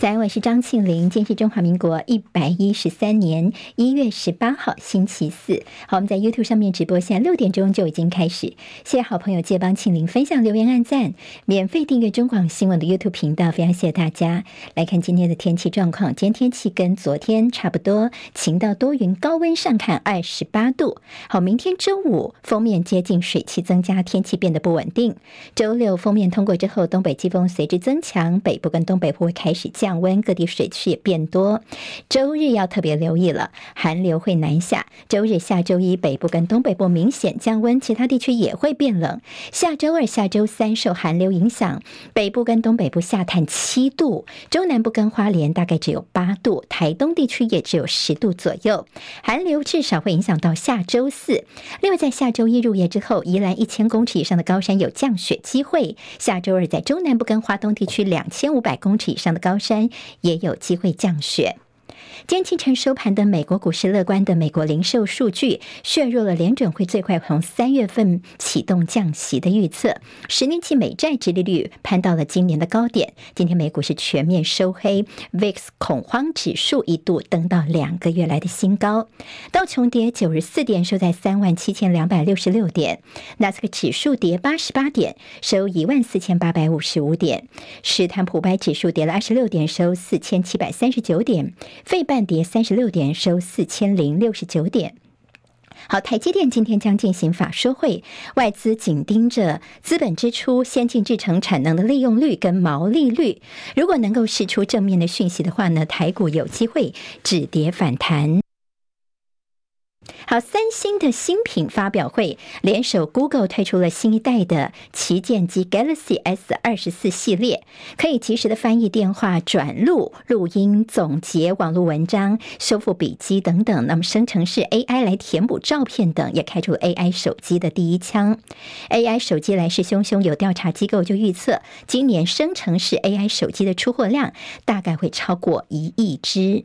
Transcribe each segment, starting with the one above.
早安，我是张庆玲。今天是中华民国一百一十三年一月十八号，星期四。好，我们在 YouTube 上面直播，现在六点钟就已经开始。谢谢好朋友借帮庆玲分享、留言、按赞，免费订阅中广新闻的 YouTube 频道。非常谢谢大家来看今天的天气状况。今天天气跟昨天差不多，晴到多云，高温上看二十八度。好，明天周五封面接近，水汽增加，天气变得不稳定。周六封面通过之后，东北季风随之增强，北部跟东北部会开始降。降温，各地水汽也变多。周日要特别留意了，寒流会南下。周日、下周一，北部跟东北部明显降温，其他地区也会变冷。下周二、下周三受寒流影响，北部跟东北部下探七度，中南部跟花莲大概只有八度，台东地区也只有十度左右。寒流至少会影响到下周四。另外，在下周一入夜之后，宜兰一千公尺以上的高山有降雪机会。下周二，在中南部跟花东地区两千五百公尺以上的高山。也有机会降雪。今天清晨收盘的美国股市乐观的美国零售数据削弱了联准会最快从三月份启动降息的预测，十年期美债殖利率攀到了今年的高点。今天美股是全面收黑，VIX 恐慌指数一度登到两个月来的新高，道琼跌九十四点，收在三万七千两百六十六点；纳斯克指数跌八十八点，收一万四千八百五十五点；史坦普白指数跌了二十六点，收四千七百三十九点。费半跌三十六点，收四千零六十九点。好，台积电今天将进行法说会，外资紧盯着资本支出、先进制程产能的利用率跟毛利率。如果能够释出正面的讯息的话呢，台股有机会止跌反弹。好，三星的新品发表会，联手 Google 推出了新一代的旗舰机 Galaxy S 二十四系列，可以及时的翻译电话、转录、录音、总结网络文章、修复笔记等等。那么生成式 AI 来填补照片等，也开出 AI 手机的第一枪。AI 手机来势汹汹，有调查机构就预测，今年生成式 AI 手机的出货量大概会超过一亿只。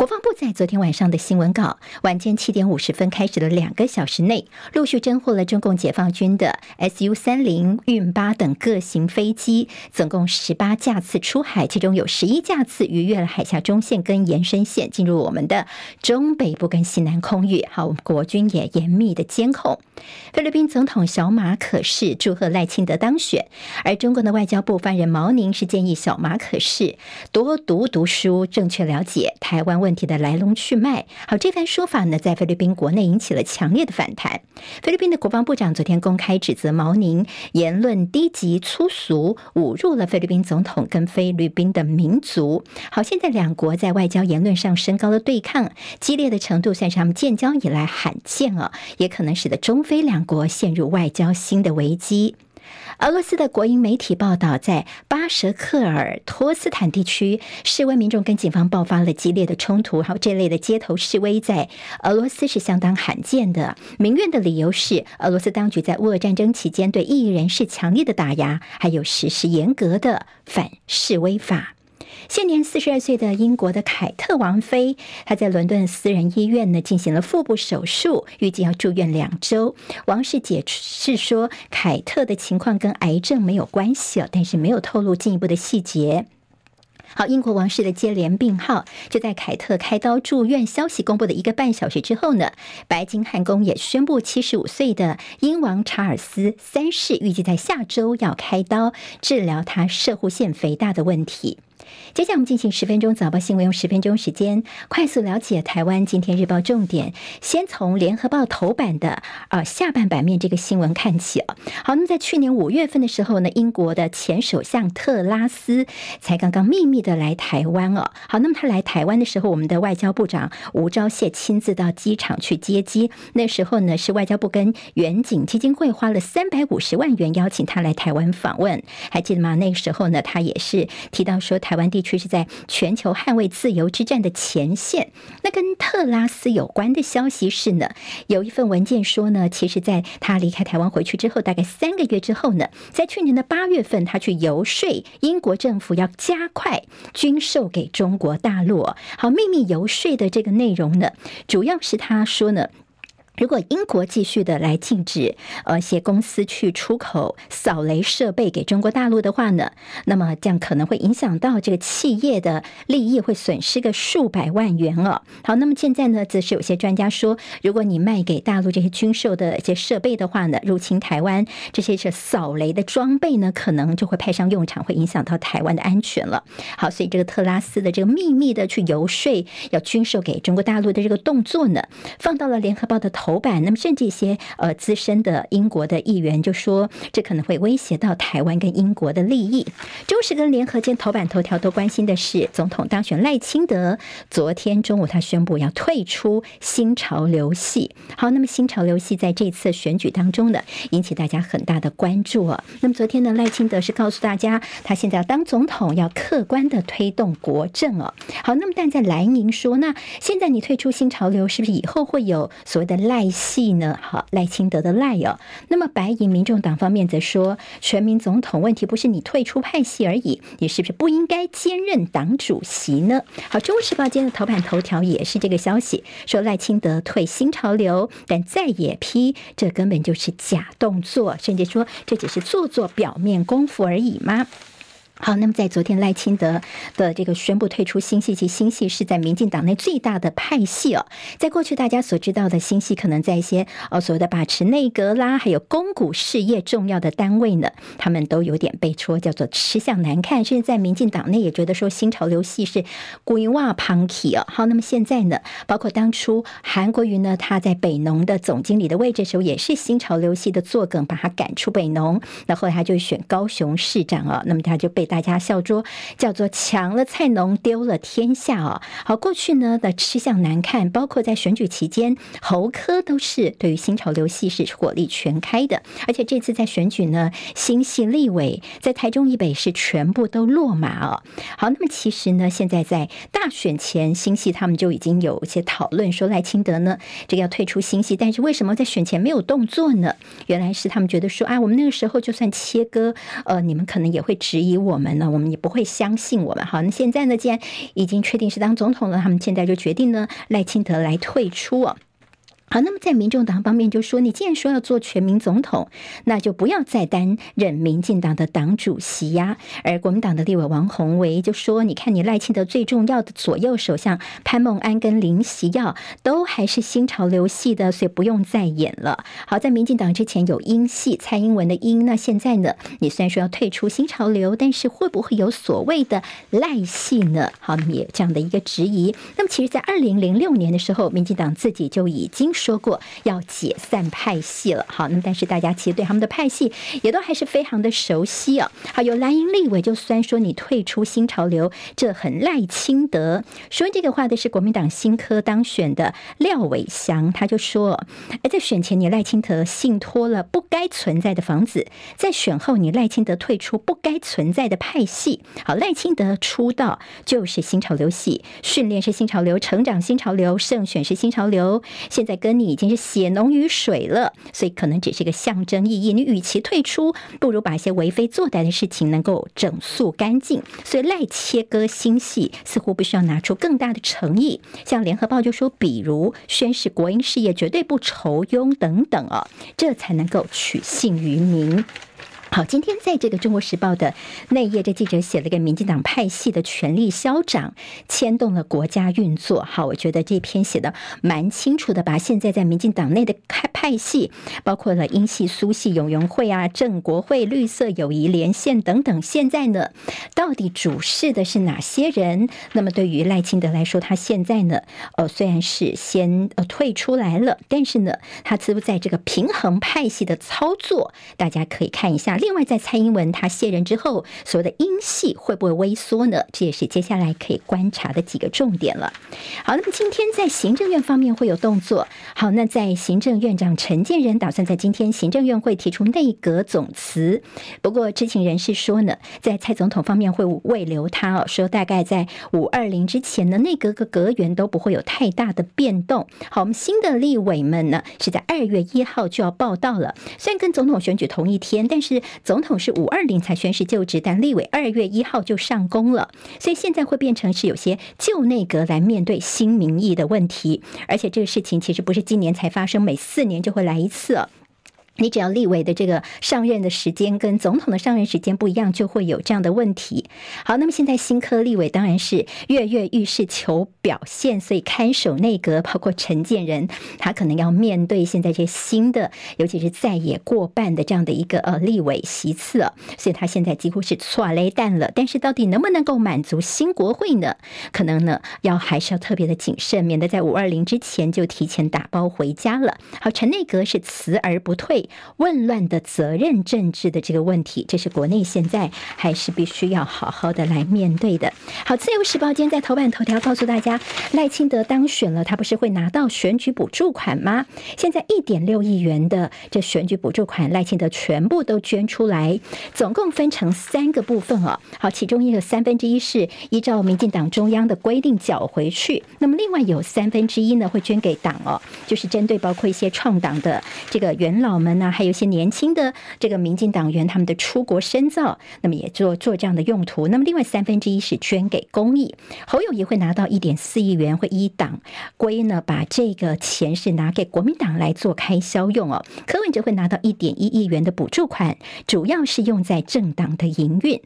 国防部在昨天晚上的新闻稿，晚间七点五十分开始的两个小时内，陆续侦获了中共解放军的 Su 三零、运八等各型飞机，总共十八架次出海，其中有十一架次逾越了海峡中线跟延伸线，进入我们的中北部跟西南空域。好，我们国军也严密的监控。菲律宾总统小马可是祝贺赖清德当选，而中共的外交部发言人毛宁是建议小马可是多读读书，正确了解台湾问问题的来龙去脉，好，这番说法呢，在菲律宾国内引起了强烈的反弹。菲律宾的国防部长昨天公开指责毛宁言论低级粗俗，侮辱了菲律宾总统跟菲律宾的民族。好，现在两国在外交言论上升高了对抗，激烈的程度算是他们建交以来罕见啊，也可能使得中菲两国陷入外交新的危机。俄罗斯的国营媒体报道，在巴什克尔托斯坦地区，示威民众跟警方爆发了激烈的冲突。还有这类的街头示威，在俄罗斯是相当罕见的。民怨的理由是，俄罗斯当局在乌俄战争期间对异议人士强烈的打压，还有实施严格的反示威法。现年四十二岁的英国的凯特王妃，她在伦敦私人医院呢进行了腹部手术，预计要住院两周。王室解释说，凯特的情况跟癌症没有关系，但是没有透露进一步的细节。好，英国王室的接连病号就在凯特开刀住院消息公布的一个半小时之后呢，白金汉宫也宣布，七十五岁的英王查尔斯三世预计在下周要开刀治疗他射护腺肥大的问题。接下来我们进行十分钟早报新闻，用十分钟时间快速了解台湾今天日报重点。先从联合报头版的呃下半版面这个新闻看起哦。好，那么在去年五月份的时候呢，英国的前首相特拉斯才刚刚秘密的来台湾哦。好，那么他来台湾的时候，我们的外交部长吴钊燮亲自到机场去接机。那时候呢，是外交部跟远景基金会花了三百五十万元邀请他来台湾访问，还记得吗？那个时候呢，他也是提到说台湾湾。地区是在全球捍卫自由之战的前线。那跟特拉斯有关的消息是呢，有一份文件说呢，其实在他离开台湾回去之后，大概三个月之后呢，在去年的八月份，他去游说英国政府要加快军售给中国大陆。好，秘密游说的这个内容呢，主要是他说呢。如果英国继续的来禁止呃一些公司去出口扫雷设备给中国大陆的话呢，那么这样可能会影响到这个企业的利益，会损失个数百万元哦。好，那么现在呢，则是有些专家说，如果你卖给大陆这些军售的一些设备的话呢，入侵台湾这些是扫雷的装备呢，可能就会派上用场，会影响到台湾的安全了。好，所以这个特拉斯的这个秘密的去游说要军售给中国大陆的这个动作呢，放到了联合报的头。头版，那么甚至一些呃资深的英国的议员就说，这可能会威胁到台湾跟英国的利益。中时跟联合间头版头条都关心的是，总统当选赖清德昨天中午他宣布要退出新潮流系。好，那么新潮流系在这次选举当中呢，引起大家很大的关注啊。那么昨天呢，赖清德是告诉大家，他现在要当总统，要客观的推动国政哦。好，那么但在蓝营说，那现在你退出新潮流，是不是以后会有所谓的赖？赖系呢？好，赖清德的赖哦。那么白营民众党方面则说，全民总统问题不是你退出派系而已，你是不是不应该兼任党主席呢？好，《中国时报》今天的头版头条也是这个消息，说赖清德退新潮流，但再也批这根本就是假动作，甚至说这只是做做表面功夫而已吗？好，那么在昨天赖清德的这个宣布退出新系，其新系是在民进党内最大的派系哦。在过去大家所知道的新系，可能在一些哦所谓的把持内阁啦，还有公股事业重要的单位呢，他们都有点被戳叫做吃相难看，甚至在民进党内也觉得说新潮流系是鬼话旁体哦。好，那么现在呢，包括当初韩国瑜呢，他在北农的总经理的位置时候，也是新潮流系的作梗，把他赶出北农，那后来他就选高雄市长啊，那么他就被。大家笑说叫做抢了菜农丢了天下哦。好，过去呢的吃相难看，包括在选举期间，侯科都是对于新潮流系是火力全开的。而且这次在选举呢，新系立委在台中以北是全部都落马哦。好，那么其实呢，现在在大选前，新系他们就已经有一些讨论说赖清德呢这个要退出新系，但是为什么在选前没有动作呢？原来是他们觉得说啊，我们那个时候就算切割，呃，你们可能也会质疑我们。我们呢，我们也不会相信我们。好，那现在呢，既然已经确定是当总统了，他们现在就决定呢，赖清德来退出哦。好，那么在民众党方面就说，你既然说要做全民总统，那就不要再担任民进党的党主席呀。而国民党的立委王宏维就说，你看你赖清德最重要的左右手，像潘孟安跟林锡耀，都还是新潮流系的，所以不用再演了。好，在民进党之前有英系蔡英文的英，那现在呢，你虽然说要退出新潮流，但是会不会有所谓的赖系呢？好，那么也这样的一个质疑。那么其实，在二零零六年的时候，民进党自己就已经。说过要解散派系了，好，那么但是大家其实对他们的派系也都还是非常的熟悉哦。好，有蓝营立委就虽然说你退出新潮流，这很赖清德。说这个话的是国民党新科当选的廖伟翔，他就说：哎在选前你赖清德信托了不该存在的房子，在选后你赖清德退出不该存在的派系。好，赖清德出道就是新潮流系，训练是新潮流，成长新潮流，胜选是新潮流，现在跟。你已经是血浓于水了，所以可能只是一个象征意义。你与其退出，不如把一些为非作歹的事情能够整肃干净。所以赖切割心系似乎不需要拿出更大的诚意。像联合报就说，比如宣誓国营事业绝对不愁庸等等啊，这才能够取信于民。好，今天在这个《中国时报》的内页，这记者写了个民进党派系的权力消长，牵动了国家运作。好，我觉得这篇写的蛮清楚的，把现在在民进党内的派派系，包括了英系、苏系、永援会啊、正国会、绿色友谊连线等等，现在呢，到底主事的是哪些人？那么对于赖清德来说，他现在呢，呃，虽然是先呃退出来了，但是呢，他似乎在这个平衡派系的操作，大家可以看一下。另外，在蔡英文他卸任之后，所谓的英系会不会微缩呢？这也是接下来可以观察的几个重点了。好，那么今天在行政院方面会有动作。好，那在行政院长陈建仁打算在今天行政院会提出内阁总辞。不过知情人士说呢，在蔡总统方面会慰留他哦，说大概在五二零之前呢，内阁个阁员都不会有太大的变动。好，我们新的立委们呢是在二月一号就要报到了，虽然跟总统选举同一天，但是。总统是五二零才宣誓就职，但立委二月一号就上工了，所以现在会变成是有些旧内阁来面对新民意的问题，而且这个事情其实不是今年才发生，每四年就会来一次。你只要立委的这个上任的时间跟总统的上任时间不一样，就会有这样的问题。好，那么现在新科立委当然是跃跃欲试求表现，所以看守内阁包括陈建仁，他可能要面对现在这新的，尤其是在野过半的这样的一个呃立委席次，所以他现在几乎是剉咧等了。但是到底能不能够满足新国会呢？可能呢要还是要特别的谨慎，免得在五二零之前就提前打包回家了。好，陈内阁是辞而不退。混乱的责任政治的这个问题，这是国内现在还是必须要好好的来面对的。好，《自由时报》今天在头版头条告诉大家，赖清德当选了，他不是会拿到选举补助款吗？现在一点六亿元的这选举补助款，赖清德全部都捐出来，总共分成三个部分哦。好，其中一个三分之一是依照民进党中央的规定缴回去，那么另外有三分之一呢会捐给党哦，就是针对包括一些创党的这个元老们。那还有一些年轻的这个民进党员，他们的出国深造，那么也做做这样的用途。那么另外三分之一是捐给公益。侯友宜会拿到一点四亿元，会一党规呢，把这个钱是拿给国民党来做开销用哦。柯文哲会拿到一点一亿元的补助款，主要是用在政党的营运。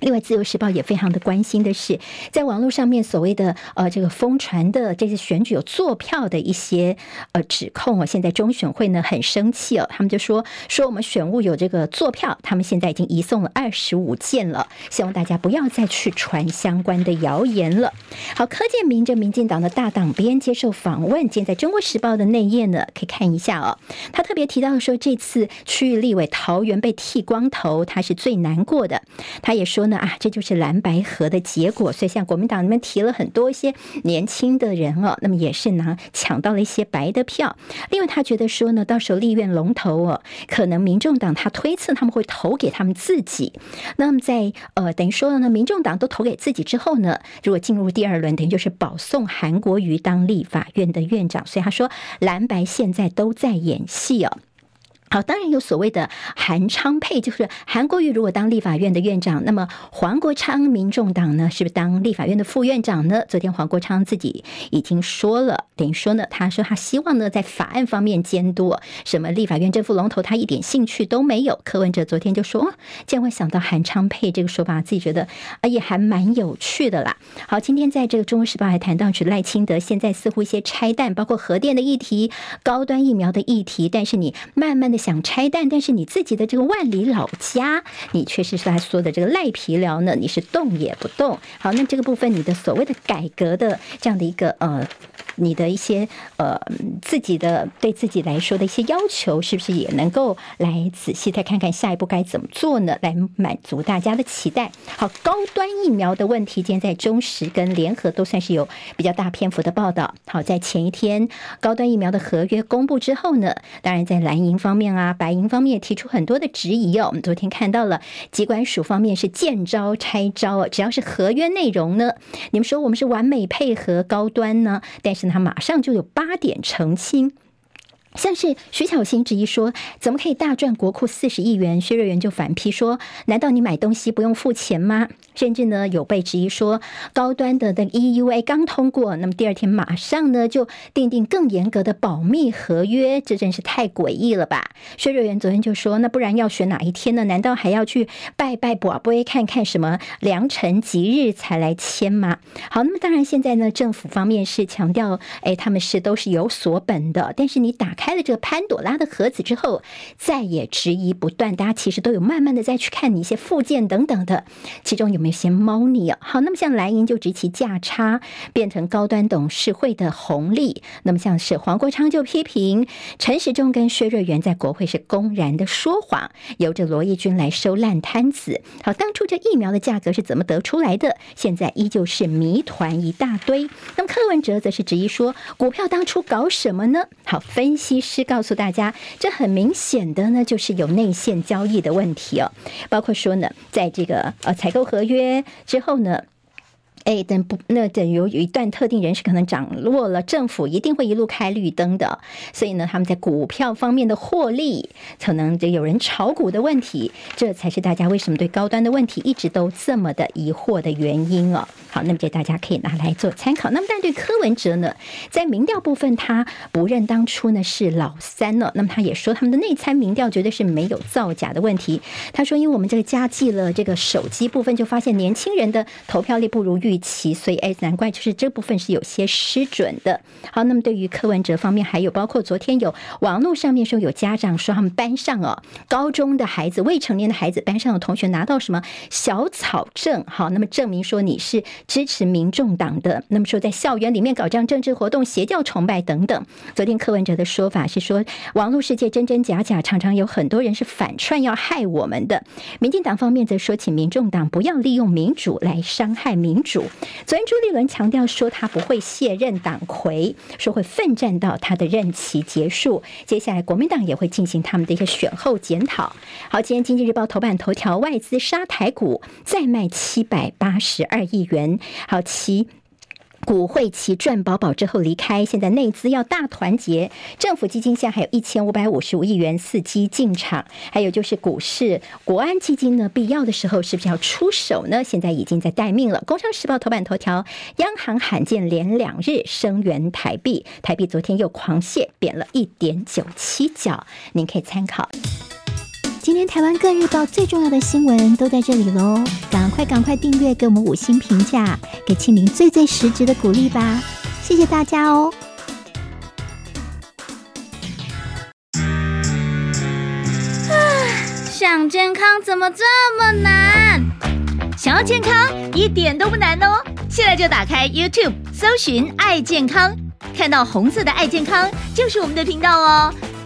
另外，《自由时报》也非常的关心的是，在网络上面所谓的呃这个疯传的这些选举有作票的一些呃指控哦，现在中选会呢很生气哦，他们就说说我们选务有这个作票，他们现在已经移送了二十五件了，希望大家不要再去传相关的谣言了。好，柯建铭这民进党的大党边接受访问，今天在《中国时报》的内页呢可以看一下哦，他特别提到说，这次区域立委桃园被剃光头，他是最难过的，他也说。那啊，这就是蓝白合的结果。所以，像国民党里面提了很多一些年轻的人哦，那么也是拿抢到了一些白的票。另外，他觉得说呢，到时候立院龙头哦，可能民众党他推测他们会投给他们自己。那么在呃，等于说呢，民众党都投给自己之后呢，如果进入第二轮，等于就是保送韩国瑜当立法院的院长。所以他说，蓝白现在都在演戏哦。好，当然有所谓的韩昌配，就是韩国瑜如果当立法院的院长，那么黄国昌民众党呢，是不是当立法院的副院长呢？昨天黄国昌自己已经说了，等于说呢，他说他希望呢在法案方面监督，什么立法院正副龙头他一点兴趣都没有。柯文哲昨天就说，竟然会想到韩昌配这个说法，自己觉得啊也还蛮有趣的啦。好，今天在这个《中国时报》还谈到是赖清德现在似乎一些拆弹，包括核电的议题、高端疫苗的议题，但是你慢慢的。想拆弹，但是你自己的这个万里老家，你确实是他说的这个赖皮寮呢，你是动也不动。好，那这个部分，你的所谓的改革的这样的一个呃，你的一些呃自己的对自己来说的一些要求，是不是也能够来仔细再看看下一步该怎么做呢？来满足大家的期待。好，高端疫苗的问题，今天在中时跟联合都算是有比较大篇幅的报道。好，在前一天高端疫苗的合约公布之后呢，当然在蓝营方面。啊，白银方面提出很多的质疑哦。我们昨天看到了，疾管署方面是见招拆招，只要是合约内容呢，你们说我们是完美配合高端呢，但是呢，他马上就有八点澄清。像是徐巧芯质疑说，怎么可以大赚国库四十亿元？薛瑞元就反批说，难道你买东西不用付钱吗？甚至呢，有被质疑说，高端的的 EUA 刚通过，那么第二天马上呢就订定更严格的保密合约，这真是太诡异了吧？薛瑞元昨天就说，那不然要选哪一天呢？难道还要去拜拜博杯看看什么良辰吉日才来签吗？好，那么当然现在呢，政府方面是强调，哎，他们是都是有所本的，但是你打。开了这个潘朵拉的盒子之后，再也质疑不断。大家其实都有慢慢的再去看你一些附件等等的，其中有没有些猫腻啊？好，那么像蓝营就执其价差，变成高端董事会的红利。那么像是黄国昌就批评陈时中跟薛瑞元在国会是公然的说谎，由着罗毅军来收烂摊子。好，当初这疫苗的价格是怎么得出来的？现在依旧是谜团一大堆。那么柯文哲则是质疑说，股票当初搞什么呢？好，分析。其实告诉大家，这很明显的呢，就是有内线交易的问题哦。包括说呢，在这个呃采购合约之后呢。哎，等不那等由有一段特定人士可能掌握了政府一定会一路开绿灯的，所以呢，他们在股票方面的获利，可能就有人炒股的问题，这才是大家为什么对高端的问题一直都这么的疑惑的原因哦。好，那么这大家可以拿来做参考。那么，但对柯文哲呢，在民调部分，他不认当初呢是老三了。那么，他也说他们的内参民调绝对是没有造假的问题。他说，因为我们这个加计了这个手机部分，就发现年轻人的投票率不如预期，所以哎，难怪就是这部分是有些失准的。好，那么对于柯文哲方面，还有包括昨天有网络上面说有家长说他们班上哦，高中的孩子、未成年的孩子，班上的同学拿到什么小草证，好，那么证明说你是支持民众党的，那么说在校园里面搞这样政治活动、邪教崇拜等等。昨天柯文哲的说法是说，网络世界真真假假，常常有很多人是反串要害我们的。民进党方面则说，请民众党不要利用民主来伤害民主。昨天朱立伦强调说，他不会卸任党魁，说会奋战到他的任期结束。接下来国民党也会进行他们的一个选后检讨。好，今天经济日报头版头条，外资杀台股再卖七百八十二亿元。好，其股会期赚饱饱之后离开，现在内资要大团结，政府基金现在还有一千五百五十五亿元伺机进场，还有就是股市国安基金呢，必要的时候是不是要出手呢？现在已经在待命了。工商时报头版头条，央行罕见连两日声援台币，台币昨天又狂泻，贬了一点九七角，您可以参考。今天台湾各日报最重要的新闻都在这里喽！赶快赶快订阅，给我们五星评价，给庆玲最最实质的鼓励吧！谢谢大家哦！啊，想健康怎么这么难？想要健康一点都不难哦！现在就打开 YouTube，搜寻“爱健康”，看到红色的“爱健康”就是我们的频道哦。